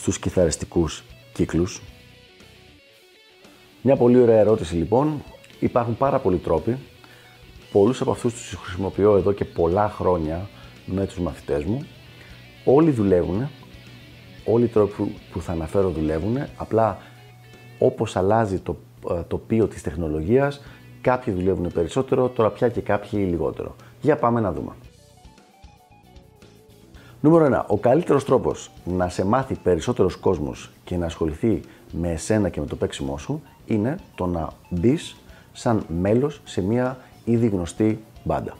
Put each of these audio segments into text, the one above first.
στους κιθαριστικούς κύκλους. Μια πολύ ωραία ερώτηση λοιπόν. Υπάρχουν πάρα πολλοί τρόποι. Πολλούς από αυτούς τους χρησιμοποιώ εδώ και πολλά χρόνια με τους μαθητές μου. Όλοι δουλεύουν. Όλοι οι τρόποι που θα αναφέρω δουλεύουν. Απλά όπως αλλάζει το ε, τοπίο της τεχνολογίας, κάποιοι δουλεύουν περισσότερο, τώρα πια και κάποιοι λιγότερο. Για πάμε να δούμε. Νούμερο 1. Ο καλύτερος τρόπος να σε μάθει περισσότερος κόσμος και να ασχοληθεί με εσένα και με το παίξιμό σου είναι το να μπεις σαν μέλος σε μια ήδη γνωστή μπάντα.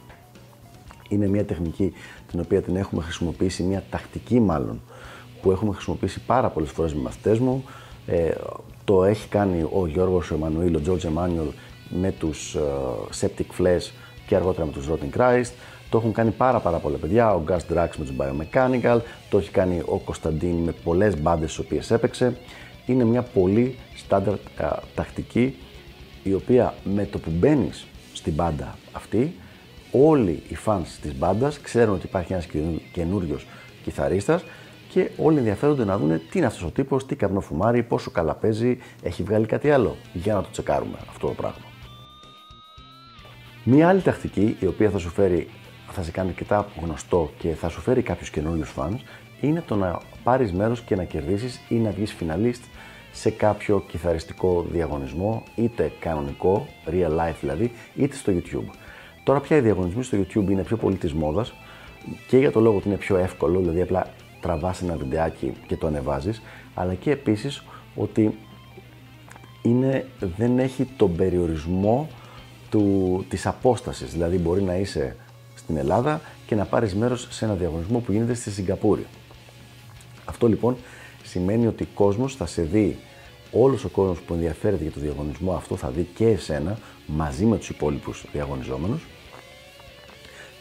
Είναι μια τεχνική την οποία την έχουμε χρησιμοποιήσει, μια τακτική μάλλον, που έχουμε χρησιμοποιήσει πάρα πολλές φορές με μαθητές μου. Ε, το έχει κάνει ο Γιώργος Εμμανουήλ, ο George Emmanuel με τους uh, Septic Flesh και αργότερα με τους Rotting Christ. Το έχουν κάνει πάρα πάρα πολλά παιδιά, ο Gus Drax με τους Biomechanical, το έχει κάνει ο Κωνσταντίν με πολλές μπάντες στις οποίες έπαιξε. Είναι μια πολύ στάνταρ τακτική η οποία με το που μπαίνεις στην μπάντα αυτή, όλοι οι fans της μπάντας ξέρουν ότι υπάρχει ένας καινούριος κιθαρίστας και όλοι ενδιαφέρονται να δουν τι είναι αυτός ο τύπος, τι καπνό φουμάρει, πόσο καλά παίζει, έχει βγάλει κάτι άλλο για να το τσεκάρουμε αυτό το πράγμα. Μία άλλη τακτική η οποία θα σου φέρει θα σε κάνει αρκετά γνωστό και θα σου φέρει κάποιους καινούριους fans είναι το να πάρεις μέρος και να κερδίσεις ή να βγεις φιναλίστ σε κάποιο κιθαριστικό διαγωνισμό, είτε κανονικό, real life δηλαδή, είτε στο YouTube. Τώρα πια οι διαγωνισμοί στο YouTube είναι πιο πολύ της μόδας και για το λόγο ότι είναι πιο εύκολο, δηλαδή απλά τραβάς ένα βιντεάκι και το ανεβάζεις, αλλά και επίσης ότι είναι, δεν έχει τον περιορισμό του, της απόστασης, δηλαδή μπορεί να είσαι στην Ελλάδα και να πάρεις μέρος σε ένα διαγωνισμό που γίνεται στη Σιγκαπούρη. Αυτό λοιπόν σημαίνει ότι ο κόσμος θα σε δει, όλος ο κόσμος που ενδιαφέρεται για το διαγωνισμό αυτό θα δει και εσένα μαζί με τους υπόλοιπους διαγωνιζόμενους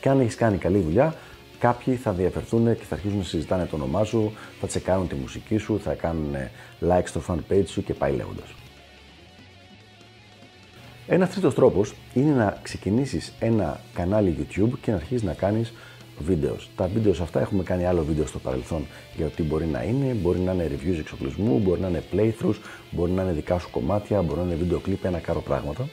και αν έχεις κάνει καλή δουλειά, κάποιοι θα διαφερθούν και θα αρχίσουν να συζητάνε το όνομά σου, θα τσεκάρουν τη μουσική σου, θα κάνουν like στο fan page σου και πάει λέγοντας. Ένα τρίτος τρόπος είναι να ξεκινήσεις ένα κανάλι YouTube και να αρχίσεις να κάνεις βίντεος. Τα βίντεος αυτά έχουμε κάνει άλλο βίντεο στο παρελθόν για το τι μπορεί να είναι. Μπορεί να είναι reviews εξοπλισμού, μπορεί να είναι playthroughs, μπορεί να είναι δικά σου κομμάτια, μπορεί να είναι βίντεο κλίπ, ένα κάρο πράγματα.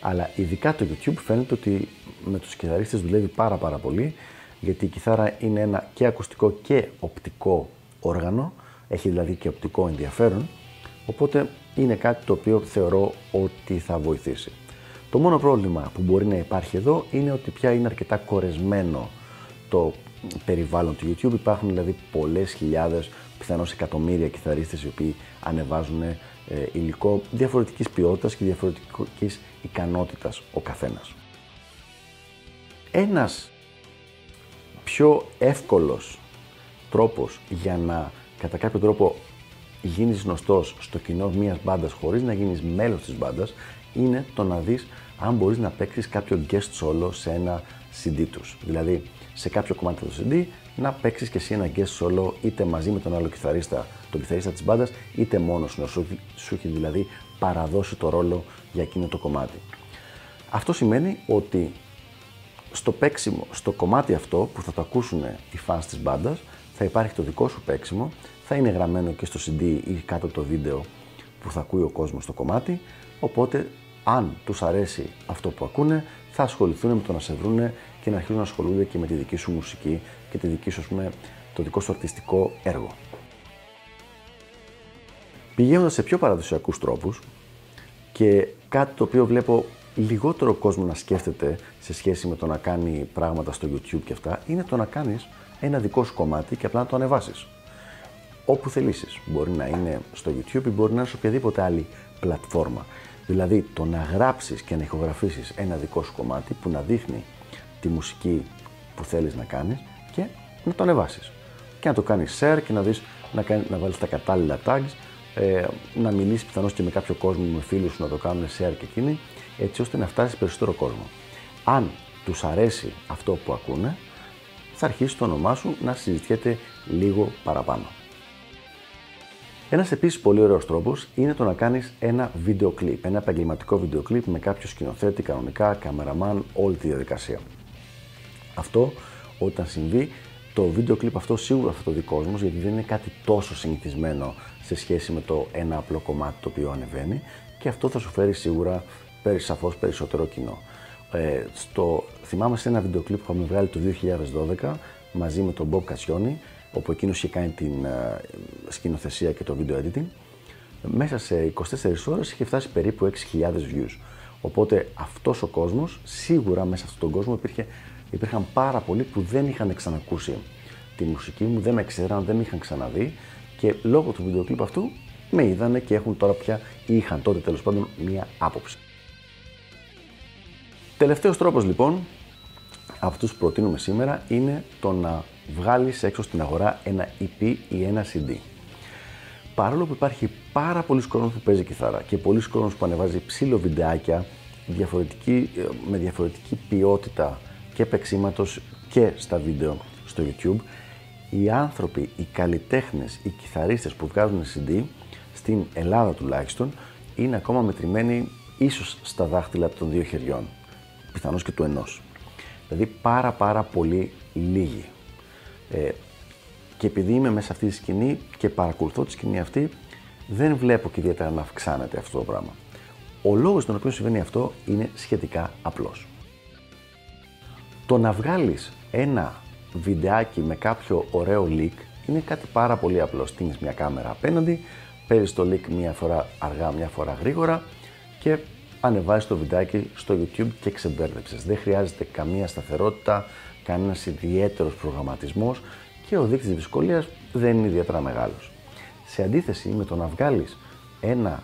Αλλά ειδικά το YouTube φαίνεται ότι με τους κιθαρίστες δουλεύει πάρα πάρα πολύ γιατί η κιθάρα είναι ένα και ακουστικό και οπτικό όργανο, έχει δηλαδή και οπτικό ενδιαφέρον, οπότε είναι κάτι το οποίο θεωρώ ότι θα βοηθήσει. Το μόνο πρόβλημα που μπορεί να υπάρχει εδώ είναι ότι πια είναι αρκετά κορεσμένο το περιβάλλον του YouTube. Υπάρχουν δηλαδή πολλές χιλιάδες, πιθανώς εκατομμύρια κιθαρίστες οι οποίοι ανεβάζουν ε, υλικό διαφορετικής ποιότητας και διαφορετικής ικανότητας ο καθένας. Ένας πιο εύκολος τρόπος για να κατά κάποιο τρόπο γίνεις γνωστός στο κοινό μιας μπάντας χωρίς να γίνεις μέλος της μπάντας είναι το να δεις αν μπορείς να παίξεις κάποιο guest solo σε ένα CD τους. Δηλαδή, σε κάποιο κομμάτι του CD να παίξεις και εσύ ένα guest solo είτε μαζί με τον άλλο κιθαρίστα, τον κιθαρίστα της μπάντας, είτε μόνος σου, σου, σου έχει δηλαδή παραδώσει το ρόλο για εκείνο το κομμάτι. Αυτό σημαίνει ότι στο παίξιμο, στο κομμάτι αυτό που θα το ακούσουν οι fans της μπάντας, θα υπάρχει το δικό σου παίξιμο θα είναι γραμμένο και στο CD ή κάτω από το βίντεο που θα ακούει ο κόσμος στο κομμάτι, οπότε αν τους αρέσει αυτό που ακούνε, θα ασχοληθούν με το να σε βρούνε και να αρχίσουν να ασχολούνται και με τη δική σου μουσική και τη δική σου, πούμε, το δικό σου αρτιστικό έργο. Πηγαίνοντας σε πιο παραδοσιακούς τρόπους και κάτι το οποίο βλέπω λιγότερο κόσμο να σκέφτεται σε σχέση με το να κάνει πράγματα στο YouTube και αυτά, είναι το να κάνεις ένα δικό σου κομμάτι και απλά να το ανεβάσεις όπου θελήσεις. Μπορεί να είναι στο YouTube ή μπορεί να είναι σε οποιαδήποτε άλλη πλατφόρμα. Δηλαδή το να γράψεις και να ηχογραφήσεις ένα δικό σου κομμάτι που να δείχνει τη μουσική που θέλεις να κάνεις και να το ανεβάσεις. Και να το κάνεις share και να δεις να, κάνει, να βάλεις τα κατάλληλα tags, ε, να μιλήσεις πιθανώς και με κάποιο κόσμο, με φίλους σου να το κάνουν share και εκείνοι, έτσι ώστε να φτάσεις περισσότερο κόσμο. Αν τους αρέσει αυτό που ακούνε, θα αρχίσει το όνομά σου να συζητιέται λίγο παραπάνω. Ένας επίσης πολύ ωραίος τρόπος είναι το να κάνεις ένα βίντεο κλιπ, ένα επαγγελματικό βίντεο κλιπ με κάποιο σκηνοθέτη, κανονικά, καμεραμάν, όλη τη διαδικασία. Αυτό όταν συμβεί, το βίντεο κλιπ αυτό σίγουρα θα το δει κόσμος γιατί δεν είναι κάτι τόσο συνηθισμένο σε σχέση με το ένα απλό κομμάτι το οποίο ανεβαίνει και αυτό θα σου φέρει σίγουρα σαφώς περισσότερο κοινό. Ε, στο, θυμάμαι σε ένα βίντεο κλιπ που είχαμε βγάλει το 2012 μαζί με τον Bob Κασιόνι όπου εκείνος είχε κάνει την uh, σκηνοθεσία και το video editing, μέσα σε 24 ώρες είχε φτάσει περίπου 6.000 views. Οπότε αυτός ο κόσμος, σίγουρα μέσα σε αυτόν τον κόσμο υπήρχε, υπήρχαν πάρα πολλοί που δεν είχαν ξανακούσει τη μουσική μου, δεν με ξέραν, δεν με είχαν ξαναδεί και λόγω του βίντεο κλιπ αυτού με είδανε και έχουν τώρα πια ή είχαν τότε τέλος πάντων μία άποψη. Τελευταίος τρόπος λοιπόν, αυτούς που προτείνουμε σήμερα, είναι το να βγάλεις έξω στην αγορά ένα EP ή ένα CD. Παρόλο που υπάρχει πάρα πολλοί κόσμος που παίζει κιθάρα και πολλοί κόσμος που ανεβάζει ψήλο βιντεάκια διαφορετική, ε, με διαφορετική ποιότητα και παίξήματο και στα βίντεο στο YouTube, οι άνθρωποι, οι καλλιτέχνες, οι κιθαρίστες που βγάζουν CD, στην Ελλάδα τουλάχιστον, είναι ακόμα μετρημένοι ίσως στα δάχτυλα των δύο χεριών, πιθανώς και του ενός. Δηλαδή πάρα πάρα πολύ λίγοι. Ε, και επειδή είμαι μέσα σε αυτή τη σκηνή και παρακολουθώ τη σκηνή αυτή, δεν βλέπω και ιδιαίτερα να αυξάνεται αυτό το πράγμα. Ο λόγος τον οποίο συμβαίνει αυτό είναι σχετικά απλός. Το να βγάλεις ένα βιντεάκι με κάποιο ωραίο leak είναι κάτι πάρα πολύ απλό. Στείνεις μια κάμερα απέναντι, παίρνεις το leak μια φορά αργά, μια φορά γρήγορα και ανεβάζεις το βιντεάκι στο YouTube και ξεμπέρδεψες. Δεν χρειάζεται καμία σταθερότητα, κανένας ιδιαίτερος προγραμματισμός και ο δείκτης δυσκολίας δεν είναι ιδιαίτερα μεγάλος. Σε αντίθεση με το να βγάλεις ένα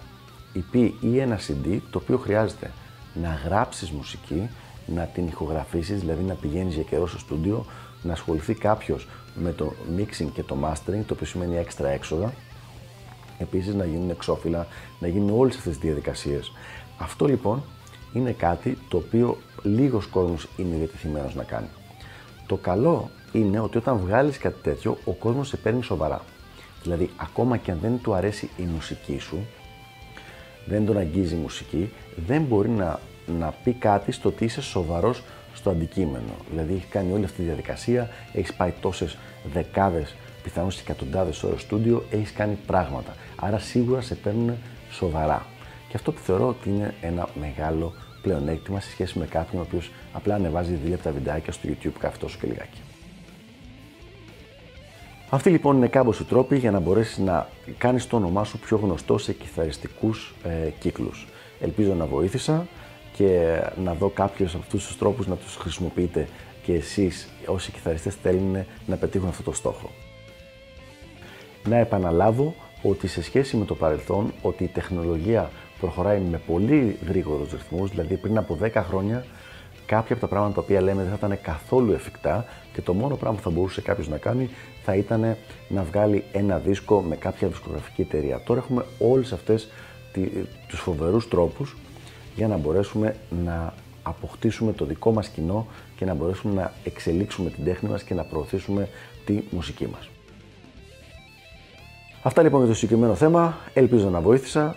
EP ή ένα CD το οποίο χρειάζεται να γράψεις μουσική, να την ηχογραφήσεις, δηλαδή να πηγαίνεις για καιρό στο στούντιο, να ασχοληθεί κάποιος με το mixing και το mastering, το οποίο σημαίνει έξτρα έξοδα, επίσης να γίνουν εξώφυλλα, να γίνουν όλες αυτές τις διαδικασίες. Αυτό λοιπόν είναι κάτι το οποίο λίγος κόσμος είναι διατεθειμένος να κάνει. Το καλό είναι ότι όταν βγάλεις κάτι τέτοιο, ο κόσμος σε παίρνει σοβαρά. Δηλαδή, ακόμα και αν δεν του αρέσει η μουσική σου, δεν τον αγγίζει η μουσική, δεν μπορεί να, να πει κάτι στο ότι είσαι σοβαρός στο αντικείμενο. Δηλαδή, έχει κάνει όλη αυτή τη διαδικασία, έχεις πάει τόσες δεκάδες, πιθανώς και εκατοντάδες ώρες στούντιο, έχεις κάνει πράγματα. Άρα, σίγουρα σε παίρνουν σοβαρά. Και αυτό που θεωρώ ότι είναι ένα μεγάλο πλεονέκτημα σε σχέση με κάποιον ο οποίος απλά ανεβάζει δίλεπτα βιντεάκια στο YouTube κάθε τόσο και λιγάκι. Αυτοί λοιπόν είναι οι τρόποι για να μπορέσεις να κάνεις το όνομά σου πιο γνωστό σε κιθαριστικούς ε, κύκλους. Ελπίζω να βοήθησα και να δω κάποιους από αυτούς τους τρόπους να τους χρησιμοποιείτε και εσείς όσοι κιθαριστές θέλουν να πετύχουν αυτό το στόχο. Να επαναλάβω ότι σε σχέση με το παρελθόν, ότι η τεχνολογία προχωράει με πολύ γρήγορους ρυθμούς, δηλαδή πριν από 10 χρόνια κάποια από τα πράγματα τα οποία λέμε δεν θα ήταν καθόλου εφικτά και το μόνο πράγμα που θα μπορούσε κάποιος να κάνει θα ήταν να βγάλει ένα δίσκο με κάποια δισκογραφική εταιρεία. Τώρα έχουμε όλες αυτές τους φοβερούς τρόπους για να μπορέσουμε να αποκτήσουμε το δικό μας κοινό και να μπορέσουμε να εξελίξουμε την τέχνη μας και να προωθήσουμε τη μουσική μας. Αυτά λοιπόν για το συγκεκριμένο θέμα. Ελπίζω να βοήθησα